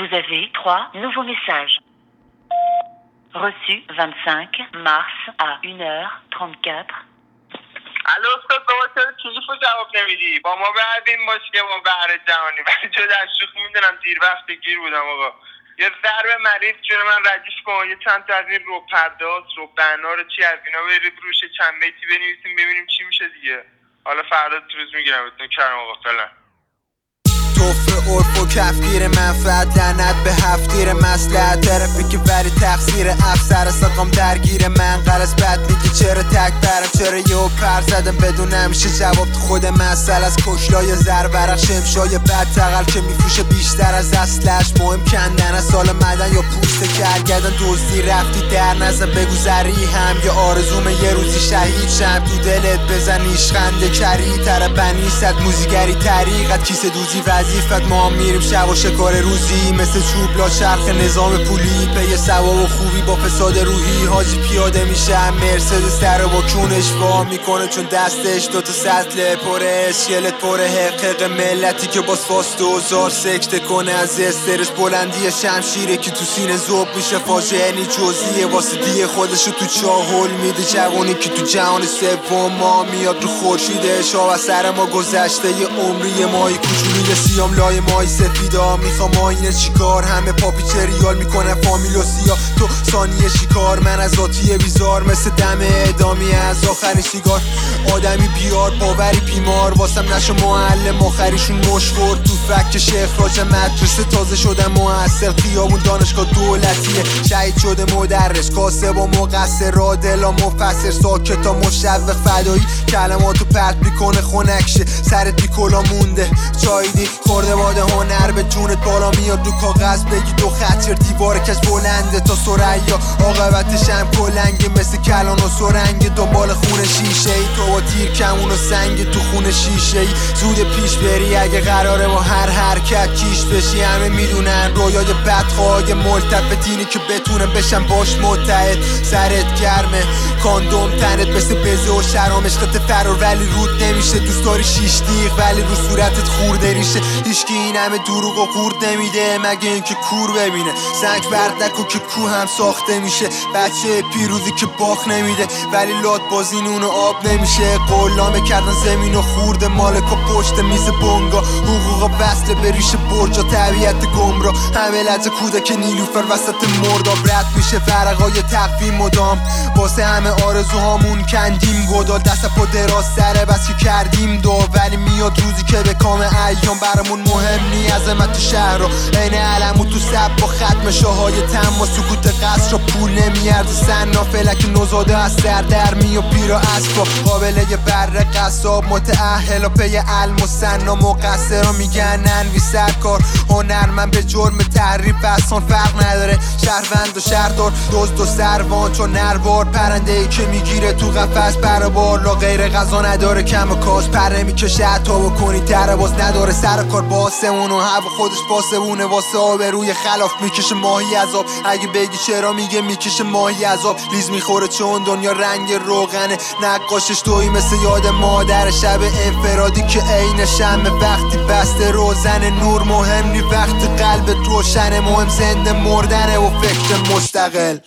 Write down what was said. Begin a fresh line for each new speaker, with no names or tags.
Vous avez trois nouveaux messages. Reçu 25 mars à 1h34.
الو استاد بابا چرا تلفن جواب نمیدی با ما بعد این که ما بهر جهانی ولی جدا از شوخی می‌دونم دیر وقت گیر بودم آقا یه ضرب مریض جون من ردیف کن یه چند تا از این رو پرداز رو بنا رو چی از اینا برید روش چند بیتی بنویسیم ببینیم چی میشه دیگه حالا فردا تو روز می‌گیرم بهتون کرم آقا فعلا
توفه عرف و کفگیر منفعت لعنت به هفتیر مسلحت طرفی که ولی تقصیر افسر سقام درگیر من قرص بد میگی چرا تک برم؟ چرا یه پر زدم؟ بدون همیشه جواب تو خود مسئله از کشلای زر برق شمشای بد تقل که میفروشه بیشتر از اصلش. مهم کندن از سال مدن یا پوست کرگردن دزدی رفتی در نزن بگو زری هم. یه آرزوم یه روزی شهید شم. تو دلت بزنیش خنده کری. تر بنیست موزیگری طریقت کیسه دوزی وظیفت. ما میریم شب و شکار روزی. مثل چوب لا چرخ نظام پولی. پی سواب و خوبی با فساد روحی. حاجی پیاده میشه. مرسدس در با کونش وا می‌کنه. چون دستش دوتا سطل پره. اسکلت پره. حقق ملتی که با فاس دوزار سکته کنه. از استرس بلندی شمشیره که تو سینه زوب میشه. فاجعه نی جزیه واسه دیگه خودشو تو چاهل میده. جوانی که تو جهان سوم ما میاد رو خورشیده. شاه از سر ما گذشته. یه عمری مای کوچولوی سیام لای مای سفیدا. می‌خوام آینه چیکار؟ همه پاپیچه ریال می‌کنن فامیل و سیا تو ثانیه چیکار؟ من از آتیه بیزار مثل دم ادامی از آخرین سیگار آدمی بیار باوری بیمار. واسم نشو معلم. آخریشون مشخور تو فک شیخ راج مدرسه تازه شدم. موثر خیابون دانشگاه دولتیه. شهید شده مدرس کاسب و مقصر را دلا مفسر ساکتا مشوق فدایی کلماتو پرت می‌کنه خونکشه سرت بی کلا مونده. چایدی خورده باده هنر به جونت بالا میاد رو کاغذ بگی دو خطر دیوار کش بلنده تا سریا. عاقبتش هم کلنگه مثل کلان و سرنگ کمون و سنگ تو خون شیشه ای زود پیش بری اگه قراره با هر حرکت کیش بشی همه می‌دونن رویای بدخواه ملتف دینی که بتونن بشن باش متحد. سرت گرمه کاندوم تنت مثل بزه و شرام عشقت فرار ولی رود نمیشه. دوست داری شیش دیغ ولی رو صورتت خورده ریشه هیچکی این همه دروغ و قورد نمیده مگه اینکه کور ببینه. سنگ برد نکن که کو هم ساخته میشه. بچه پیروزی که باخ نمیده ولی لات بازی نون و آب نمیشه. قلامه کردن زمین و خورده مالک و پشت میز بونگا حقوق وصل به ریش برجا طبیعت گمرا. همه لحظه کودک نیلوفر وسط مرداب رد میشه فرقای تقویم مدام واسه همه آرزوهامون کندیم گدا. دست پا دراز سره بس که کردیم دو ولی میاد روزی که به کام ایام برامون مهم نی عظمت شهر رو عین علمو تو سب با ختم شاهای تم و سکوت قصر رو پول نمیارد سنا فلک نوزاده از سر در می و پیر و اسبا قابله بر قصاب. متعهل و پی علم و سنا مقصر رو میگن انوی سرکار. هنرمن به جرم تحریف اصلا فرق نداره. شهروند و شهردار دزد و سروان چون نروار. پرنده ای که می‌گیره تو قفس پر بالا غیر غذا نداره کم کاش پره می‌کشه حتی بکنی تره باز نداره. سر کار باسمون و هوا خودش باسمونه واسه آب روی خلاف می‌کشه ماهی عذاب اگه بگی چرا میگه می‌کشه ماهی عذاب لیز می‌خوره چون دنیا رنگ روغنه. نقاشش توی مثل یاد مادر شب انفرادی که عین شمه وقتی بسته روزن نور مهم نی. وقتی قلبت روشنه مهم زنده مردنه و فکر مستقل.